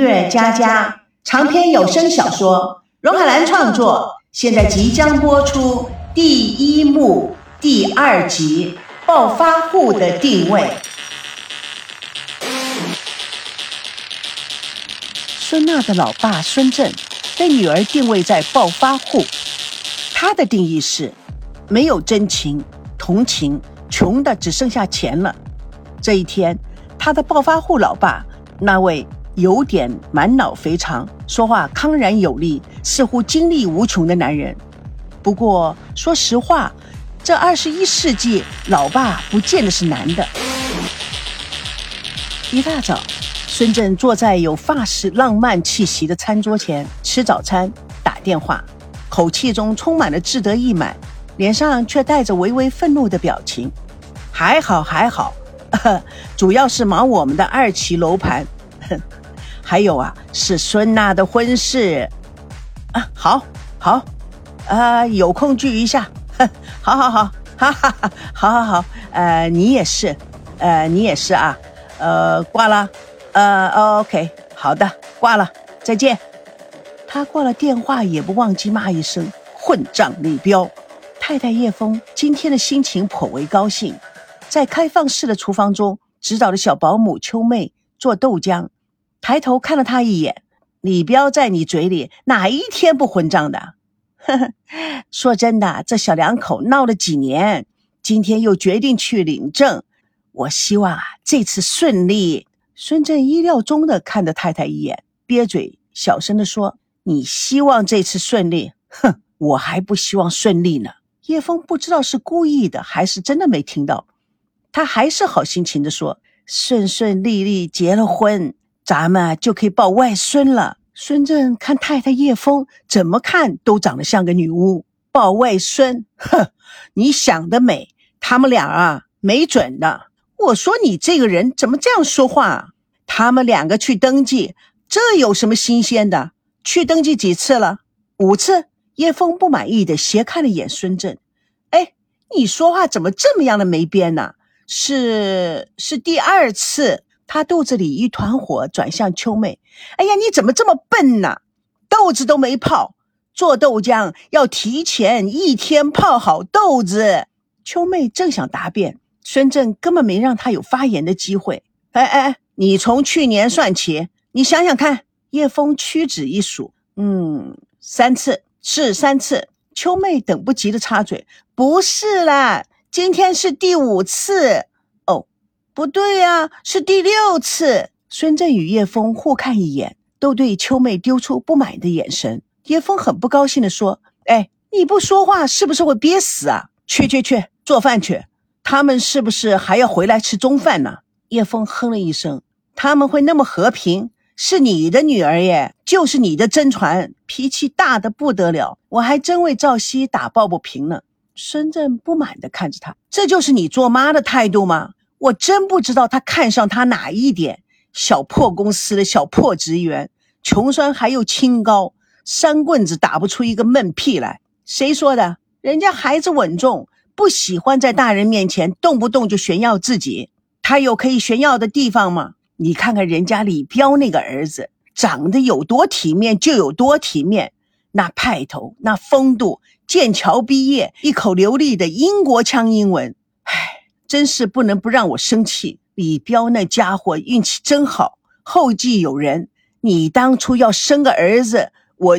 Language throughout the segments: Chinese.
乐佳佳长篇有声小说，荣海兰创作，现在即将播出第一幕第二集《暴发户的定位》。孙娜的老爸孙振被女儿定位在暴发户，他的定义是没有真情、同情，穷的只剩下钱了。这一天，他的暴发户老爸那位有点满脑肥肠、说话康然有力、似乎精力无穷的男人。不过说实话，这二十一世纪老爸不见得是男的。一大早。孙振坐在有法式浪漫气息的餐桌前吃早餐、打电话，口气中充满了志得意满，脸上却带着微微愤怒的表情。还好还好，主要是忙我们的二期楼盘，还有啊是孙娜的婚事。啊，好，好，啊，有空聚一下。好好好，哈哈哈，好好好，呃，你也是，呃，你也是啊，呃，挂了。呃，OK，好的，挂了，再见。他挂了电话，也不忘记骂一声“混账李彪”。太太叶枫今天的心情颇为高兴，在开放式的厨房中指导着小保姆秋妹做豆浆，抬头看了他一眼：“李彪在你嘴里哪一天不混账的？”呵呵，说真的，这小两口闹了几年，今天又决定去领证，我希望啊，这次顺利。孙振意料中的看着太太一眼，憋嘴，小声的说：“你希望这次顺利？哼，我还不希望顺利呢。”叶枫不知道是故意的还是真的没听到，他还是好心情的说：“顺顺利利结了婚，咱们就可以抱外孙了。”孙振看太太叶枫怎么看都长得像个女巫，抱外孙，哼，你想得美！他们俩啊，没准的。我说你这个人怎么这样说话？他们两个去登记，这有什么新鲜的？去登记几次了？五次。叶枫不满意的斜看了眼孙振，哎，你说话怎么这么样的没边呢？是是第二次。他肚子里一团火，转向秋妹，哎呀，你怎么这么笨呢？豆子都没泡，做豆浆要提前一天泡好豆子。秋妹正想答辩。孙振根本没让他有发言的机会。哎哎哎，你从去年算起，你想想看。叶枫屈指一数，嗯，三次，是三次。秋妹等不及的插嘴：“不是啦，今天是第五次。”不对呀，是第六次。孙振与叶枫互看一眼，都对秋妹丢出不满的眼神。叶枫很不高兴地说：“哎，你不说话是不是会憋死啊？去去去，做饭去。”他们是不是还要回来吃中饭呢？叶枫哼了一声。他们会那么和平？是你的女儿耶，就是你的真传，脾气大的不得了。我还真为赵熙打抱不平呢。孙振不满地看着他，这就是你做妈的态度吗？我真不知道他看上他哪一点。小破公司的小破职员，穷酸还又清高，三棍子打不出一个闷屁来。谁说的？人家孩子稳重。不喜欢在大人面前动不动就炫耀自己，他有可以炫耀的地方吗？你看看人家李彪那个儿子，长得有多体面就有多体面，那派头，那风度，剑桥毕业，一口流利的英国腔英文，真是不能不让我生气。李彪那家伙运气真好，后继有人。你当初要生个儿子，我，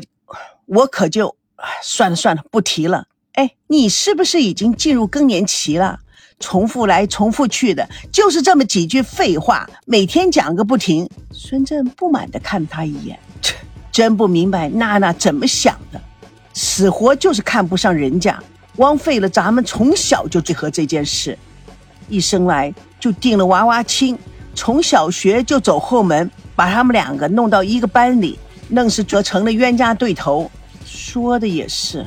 我可就，算了算了，不提了。哎，你是不是已经进入更年期了？重复来重复去的，就是这么几句废话，每天讲个不停。孙振不满地看他一眼，真不明白娜娜怎么想的，死活就是看不上人家，枉费了咱们从小就最合这件事，一生来就定了娃娃亲，从小学就走后门，把他们两个弄到一个班里，愣是折成了冤家对头。说的也是。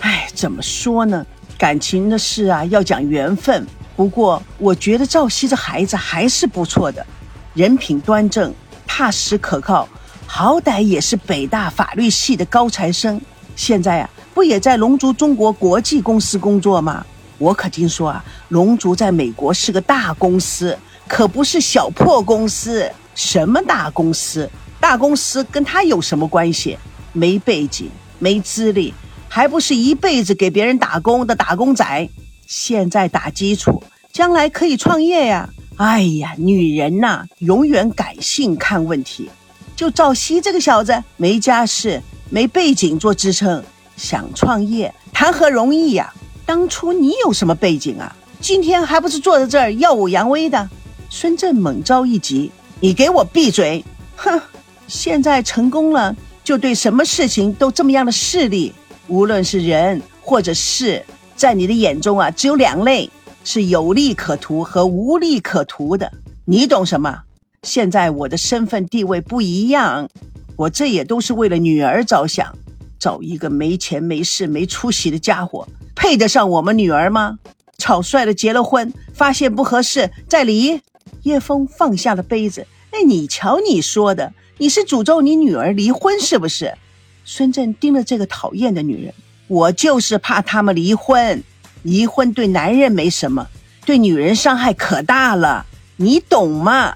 哎，怎么说呢？感情的事啊，要讲缘分。不过，我觉得赵熙这孩子还是不错的，人品端正、踏实可靠，好歹也是北大法律系的高材生。现在啊，不也在龙族中国国际公司工作吗？我可听说啊，龙族在美国是个大公司，可不是小破公司。什么大公司？大公司跟他有什么关系？没背景，没资历，还不是一辈子给别人打工的打工仔。现在打基础，将来可以创业呀！哎呀，女人呐，永远感性看问题。就赵熙这个小子，没家世，没背景做支撑，想创业谈何容易呀？当初你有什么背景啊？今天还不是坐在这儿耀武扬威的？孙振猛招一急：“你给我闭嘴！哼，现在成功了，就对什么事情都这么样的势利。无论是人或者事，在你的眼中啊，只有两类：是有利可图和无利可图的。你懂什么？现在我的身份地位不一样，我这也都是为了女儿着想。找一个没钱没势没出息的家伙，配得上我们女儿吗？草率的结了婚，发现不合适再离。”叶枫放下了杯子。哎，你瞧你说的，你是诅咒你女儿离婚是不是？孙振盯着这个讨厌的女人，我就是怕他们离婚。离婚对男人没什么，对女人伤害可大了，你懂吗？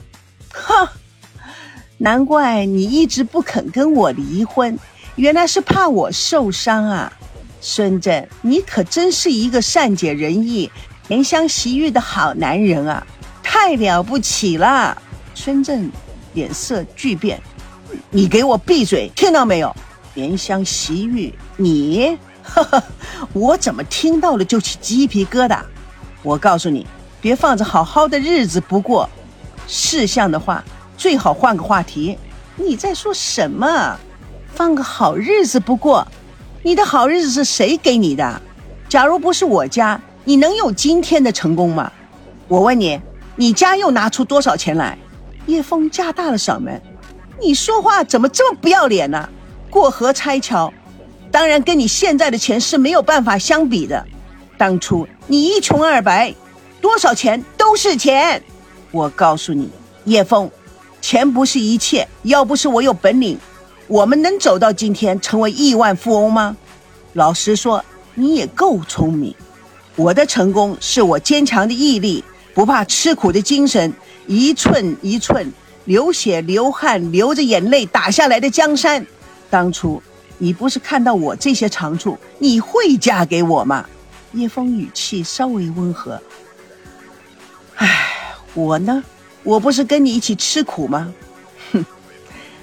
哼，难怪你一直不肯跟我离婚，原来是怕我受伤啊！孙振，你可真是一个善解人意、怜香惜玉的好男人啊！太了不起了！孙振脸色巨变，你给我闭嘴，听到没有？怜香惜玉，你，呵呵，我怎么听到了就起鸡皮疙瘩？我告诉你，别放着好好的日子不过，事项的话最好换个话题。你在说什么？放个好日子不过？你的好日子是谁给你的？假如不是我家，你能有今天的成功吗？我问你。你家又拿出多少钱来？叶枫加大了嗓门：“你说话怎么这么不要脸呢？过河拆桥，当然跟你现在的钱是没有办法相比的。当初你一穷二白，多少钱都是钱。我告诉你，叶枫，钱不是一切。要不是我有本领，我们能走到今天，成为亿万富翁吗？老实说，你也够聪明。我的成功是我坚强的毅力。”不怕吃苦的精神，一寸一寸流血流汗流着眼泪打下来的江山。当初你不是看到我这些长处，你会嫁给我吗？叶枫语气稍微温和。唉，我呢，我不是跟你一起吃苦吗？哼，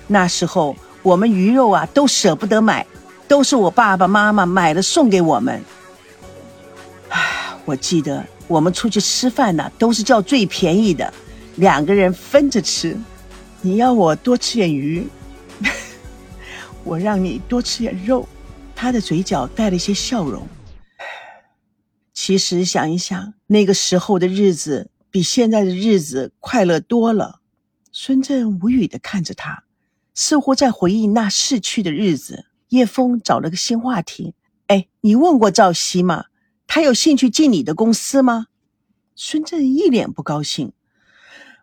那时候我们鱼肉啊都舍不得买，都是我爸爸妈妈买了送给我们。唉，我记得。我们出去吃饭呢，都是叫最便宜的，两个人分着吃。你要我多吃点鱼，我让你多吃点肉。他的嘴角带了一些笑容。其实想一想，那个时候的日子比现在的日子快乐多了。孙振无语的看着他，似乎在回忆那逝去的日子。叶枫找了个新话题：“哎，你问过赵熙吗？”他有兴趣进你的公司吗？孙振一脸不高兴。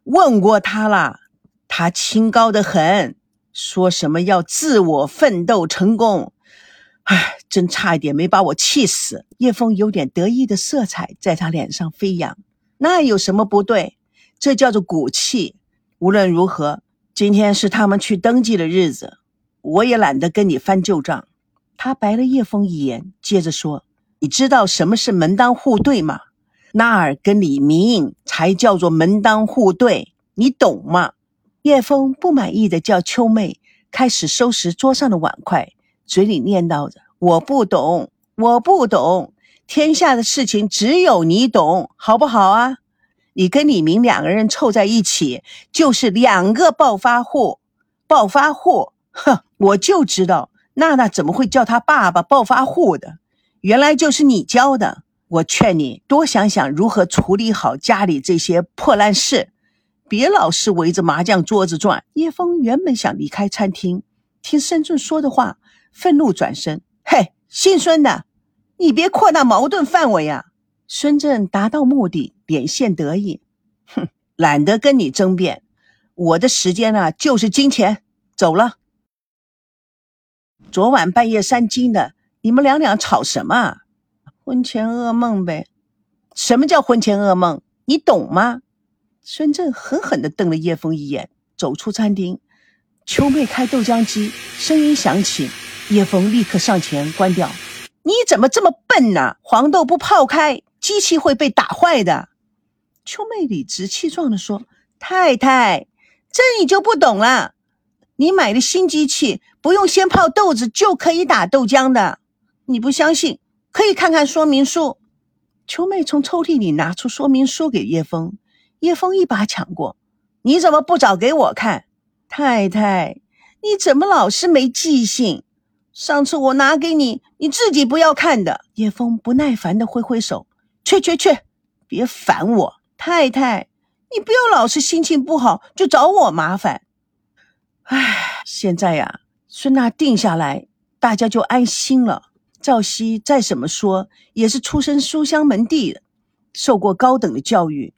问过他了，他清高的很，说什么要自我奋斗成功。唉，真差一点没把我气死。叶枫有点得意的色彩在他脸上飞扬，那有什么不对？这叫做骨气。无论如何，今天是他们去登记的日子，我也懒得跟你翻旧账。他白了叶枫一眼，接着说。你知道什么是门当户对吗？那儿跟李明才叫做门当户对，你懂吗？叶枫不满意的叫秋妹，开始收拾桌上的碗筷，嘴里念叨着：“我不懂，我不懂，天下的事情只有你懂，好不好啊？你跟李明两个人凑在一起，就是两个暴发户，暴发户，哼，我就知道娜娜怎么会叫他爸爸暴发户的。”原来就是你教的，我劝你多想想如何处理好家里这些破烂事，别老是围着麻将桌子转。叶枫原本想离开餐厅，听孙振说的话，愤怒转身：“嘿，姓孙的，你别扩大矛盾范围啊！”孙振达到目的，脸现得意：“哼，懒得跟你争辩，我的时间呢就是金钱，走了。昨晚半夜三更的。”你们两两吵什么？婚前噩梦呗？什么叫婚前噩梦？你懂吗？孙振狠狠地瞪了叶枫一眼，走出餐厅。秋妹开豆浆机，声音响起，叶枫立刻上前关掉。你怎么这么笨呢？黄豆不泡开，机器会被打坏的。秋妹理直气壮地说：“太太，这你就不懂了。你买的新机器不用先泡豆子就可以打豆浆的。你不相信，可以看看说明书。”秋妹从抽屉里拿出说明书给叶枫，叶枫一把抢过：“你怎么不找给我看？”太太，你怎么老是没记性？上次我拿给你，你自己不要看的。叶枫不耐烦的挥挥手：“去去去，别烦我！太太，你不要老是心情不好就找我麻烦。”唉，现在呀，孙娜定下来，大家就安心了。赵熙再怎么说也是出身书香门第的，受过高等的教育，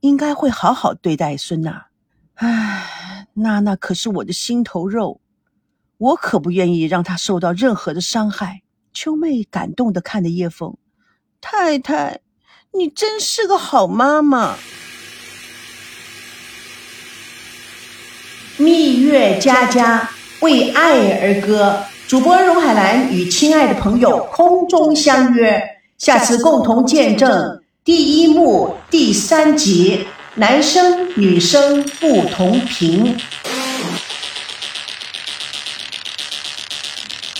应该会好好对待孙娜。唉。娜娜可是我的心头肉，我可不愿意让她受到任何的伤害。秋妹感动的看着叶枫，太太，你真是个好妈妈。蜜月佳佳为爱而歌，主播荣海兰与亲爱的朋友空中相约，下次共同见证第一幕第三集。男生女生不同频，《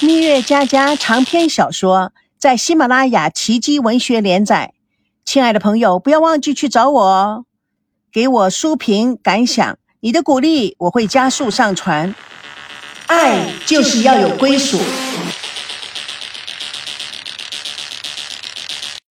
蜜月佳佳》长篇小说在喜马拉雅奇迹文学连载。亲爱的朋友，不要忘记去找我哦，给我书评感想，你的鼓励我会加速上传。爱就是要有归属。